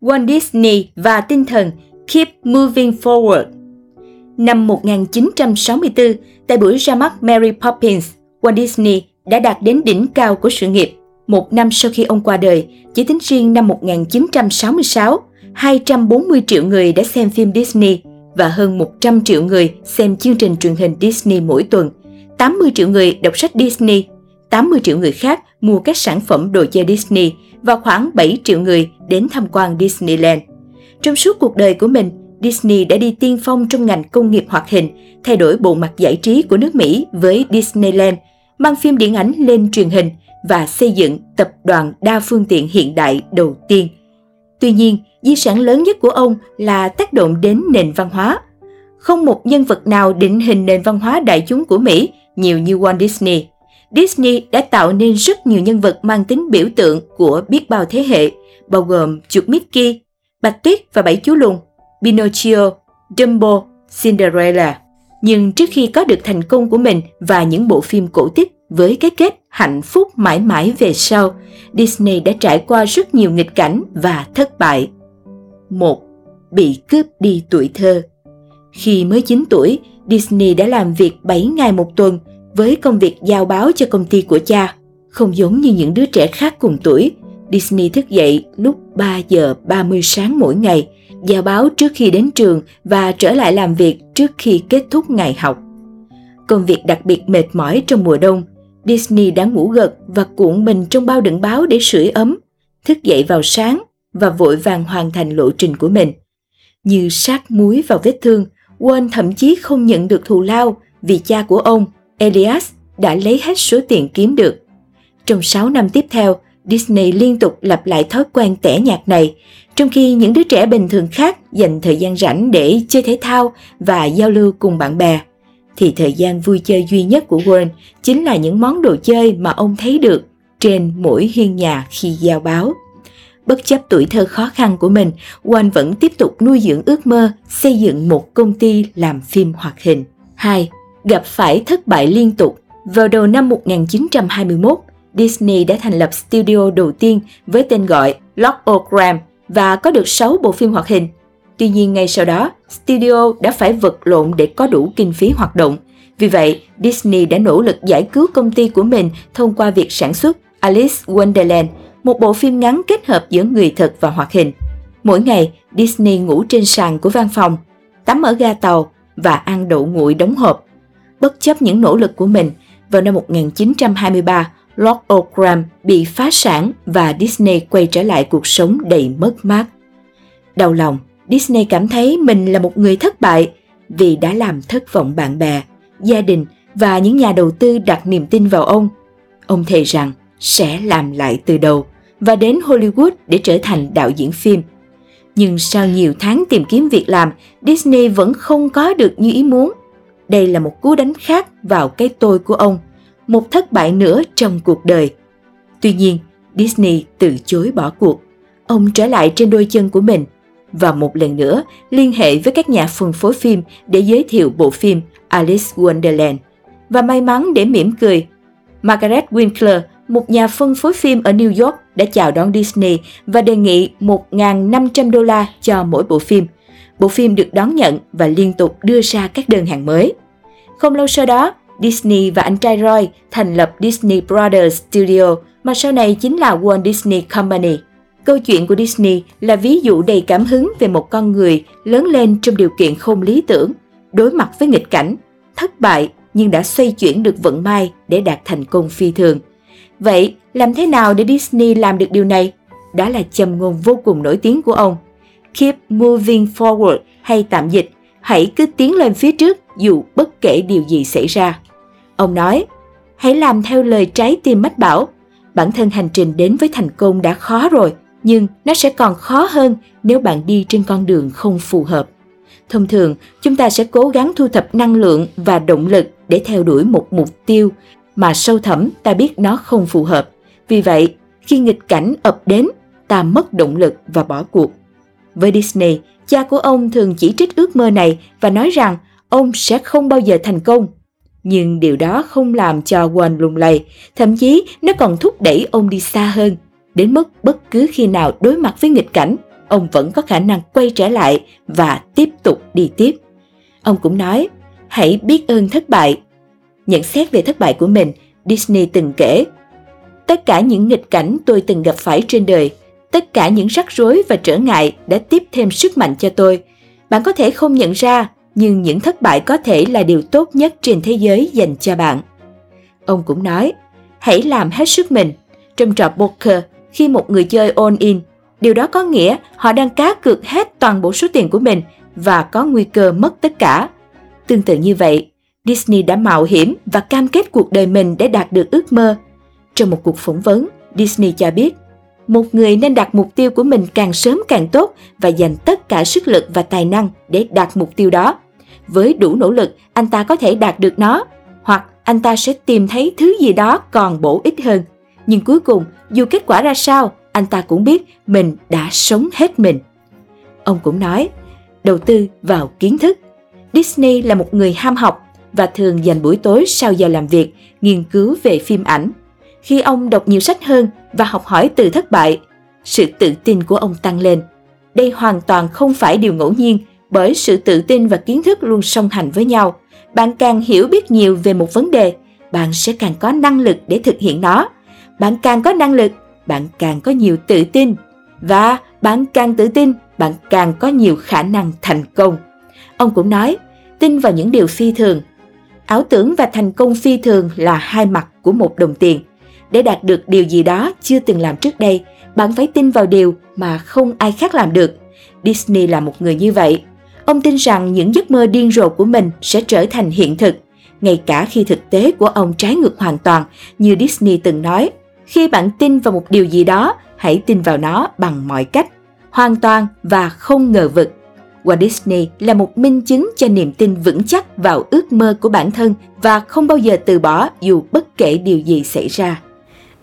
Walt Disney và tinh thần Keep Moving Forward. Năm 1964, tại buổi ra mắt Mary Poppins, Walt Disney đã đạt đến đỉnh cao của sự nghiệp. Một năm sau khi ông qua đời, chỉ tính riêng năm 1966, 240 triệu người đã xem phim Disney và hơn 100 triệu người xem chương trình truyền hình Disney mỗi tuần, 80 triệu người đọc sách Disney, 80 triệu người khác mua các sản phẩm đồ chơi Disney và khoảng 7 triệu người đến tham quan Disneyland. Trong suốt cuộc đời của mình, Disney đã đi tiên phong trong ngành công nghiệp hoạt hình, thay đổi bộ mặt giải trí của nước Mỹ với Disneyland, mang phim điện ảnh lên truyền hình và xây dựng tập đoàn đa phương tiện hiện đại đầu tiên. Tuy nhiên, di sản lớn nhất của ông là tác động đến nền văn hóa. Không một nhân vật nào định hình nền văn hóa đại chúng của Mỹ nhiều như Walt Disney. Disney đã tạo nên rất nhiều nhân vật mang tính biểu tượng của biết bao thế hệ, bao gồm chuột Mickey, Bạch Tuyết và Bảy Chú Lùn, Pinocchio, Dumbo, Cinderella. Nhưng trước khi có được thành công của mình và những bộ phim cổ tích với cái kết hạnh phúc mãi mãi về sau, Disney đã trải qua rất nhiều nghịch cảnh và thất bại. Một, Bị cướp đi tuổi thơ Khi mới 9 tuổi, Disney đã làm việc 7 ngày một tuần với công việc giao báo cho công ty của cha. Không giống như những đứa trẻ khác cùng tuổi, Disney thức dậy lúc 3 giờ 30 sáng mỗi ngày, giao báo trước khi đến trường và trở lại làm việc trước khi kết thúc ngày học. Công việc đặc biệt mệt mỏi trong mùa đông, Disney đã ngủ gật và cuộn mình trong bao đựng báo để sưởi ấm, thức dậy vào sáng và vội vàng hoàn thành lộ trình của mình. Như sát muối vào vết thương, Wayne thậm chí không nhận được thù lao vì cha của ông, Elias, đã lấy hết số tiền kiếm được. Trong 6 năm tiếp theo, Disney liên tục lặp lại thói quen tẻ nhạt này, trong khi những đứa trẻ bình thường khác dành thời gian rảnh để chơi thể thao và giao lưu cùng bạn bè thì thời gian vui chơi duy nhất của Warren chính là những món đồ chơi mà ông thấy được trên mỗi hiên nhà khi giao báo. Bất chấp tuổi thơ khó khăn của mình, Warren vẫn tiếp tục nuôi dưỡng ước mơ xây dựng một công ty làm phim hoạt hình. 2. Gặp phải thất bại liên tục. Vào đầu năm 1921, Disney đã thành lập studio đầu tiên với tên gọi Logogram và có được 6 bộ phim hoạt hình Tuy nhiên ngay sau đó, studio đã phải vật lộn để có đủ kinh phí hoạt động. Vì vậy, Disney đã nỗ lực giải cứu công ty của mình thông qua việc sản xuất Alice Wonderland, một bộ phim ngắn kết hợp giữa người thật và hoạt hình. Mỗi ngày, Disney ngủ trên sàn của văn phòng, tắm ở ga tàu và ăn đậu nguội đóng hộp. Bất chấp những nỗ lực của mình, vào năm 1923, Lord Ogram bị phá sản và Disney quay trở lại cuộc sống đầy mất mát. Đau lòng, Disney cảm thấy mình là một người thất bại vì đã làm thất vọng bạn bè, gia đình và những nhà đầu tư đặt niềm tin vào ông. Ông thề rằng sẽ làm lại từ đầu và đến Hollywood để trở thành đạo diễn phim. Nhưng sau nhiều tháng tìm kiếm việc làm, Disney vẫn không có được như ý muốn. Đây là một cú đánh khác vào cái tôi của ông, một thất bại nữa trong cuộc đời. Tuy nhiên, Disney từ chối bỏ cuộc. Ông trở lại trên đôi chân của mình và một lần nữa liên hệ với các nhà phân phối phim để giới thiệu bộ phim Alice Wonderland. Và may mắn để mỉm cười, Margaret Winkler, một nhà phân phối phim ở New York đã chào đón Disney và đề nghị 1.500 đô la cho mỗi bộ phim. Bộ phim được đón nhận và liên tục đưa ra các đơn hàng mới. Không lâu sau đó, Disney và anh trai Roy thành lập Disney Brothers Studio mà sau này chính là Walt Disney Company. Câu chuyện của Disney là ví dụ đầy cảm hứng về một con người lớn lên trong điều kiện không lý tưởng, đối mặt với nghịch cảnh, thất bại nhưng đã xoay chuyển được vận may để đạt thành công phi thường. Vậy, làm thế nào để Disney làm được điều này? Đó là châm ngôn vô cùng nổi tiếng của ông. Keep moving forward hay tạm dịch, hãy cứ tiến lên phía trước dù bất kể điều gì xảy ra. Ông nói, hãy làm theo lời trái tim mách bảo, bản thân hành trình đến với thành công đã khó rồi – nhưng nó sẽ còn khó hơn nếu bạn đi trên con đường không phù hợp. Thông thường, chúng ta sẽ cố gắng thu thập năng lượng và động lực để theo đuổi một mục tiêu mà sâu thẳm ta biết nó không phù hợp. Vì vậy, khi nghịch cảnh ập đến, ta mất động lực và bỏ cuộc. Với Disney, cha của ông thường chỉ trích ước mơ này và nói rằng ông sẽ không bao giờ thành công. Nhưng điều đó không làm cho Wayne lung lay, thậm chí nó còn thúc đẩy ông đi xa hơn đến mức bất cứ khi nào đối mặt với nghịch cảnh, ông vẫn có khả năng quay trở lại và tiếp tục đi tiếp. Ông cũng nói, hãy biết ơn thất bại. Nhận xét về thất bại của mình, Disney từng kể, tất cả những nghịch cảnh tôi từng gặp phải trên đời, tất cả những rắc rối và trở ngại đã tiếp thêm sức mạnh cho tôi. Bạn có thể không nhận ra, nhưng những thất bại có thể là điều tốt nhất trên thế giới dành cho bạn. Ông cũng nói, hãy làm hết sức mình. Trong trò poker, khi một người chơi all in, điều đó có nghĩa họ đang cá cược hết toàn bộ số tiền của mình và có nguy cơ mất tất cả. Tương tự như vậy, Disney đã mạo hiểm và cam kết cuộc đời mình để đạt được ước mơ. Trong một cuộc phỏng vấn, Disney cho biết, một người nên đặt mục tiêu của mình càng sớm càng tốt và dành tất cả sức lực và tài năng để đạt mục tiêu đó. Với đủ nỗ lực, anh ta có thể đạt được nó, hoặc anh ta sẽ tìm thấy thứ gì đó còn bổ ích hơn. Nhưng cuối cùng, dù kết quả ra sao, anh ta cũng biết mình đã sống hết mình. Ông cũng nói, đầu tư vào kiến thức. Disney là một người ham học và thường dành buổi tối sau giờ làm việc nghiên cứu về phim ảnh. Khi ông đọc nhiều sách hơn và học hỏi từ thất bại, sự tự tin của ông tăng lên. Đây hoàn toàn không phải điều ngẫu nhiên bởi sự tự tin và kiến thức luôn song hành với nhau. Bạn càng hiểu biết nhiều về một vấn đề, bạn sẽ càng có năng lực để thực hiện nó. Bạn càng có năng lực, bạn càng có nhiều tự tin và bạn càng tự tin, bạn càng có nhiều khả năng thành công. Ông cũng nói, tin vào những điều phi thường. Ảo tưởng và thành công phi thường là hai mặt của một đồng tiền. Để đạt được điều gì đó chưa từng làm trước đây, bạn phải tin vào điều mà không ai khác làm được. Disney là một người như vậy. Ông tin rằng những giấc mơ điên rồ của mình sẽ trở thành hiện thực, ngay cả khi thực tế của ông trái ngược hoàn toàn, như Disney từng nói. Khi bạn tin vào một điều gì đó, hãy tin vào nó bằng mọi cách, hoàn toàn và không ngờ vực. Walt Disney là một minh chứng cho niềm tin vững chắc vào ước mơ của bản thân và không bao giờ từ bỏ dù bất kể điều gì xảy ra.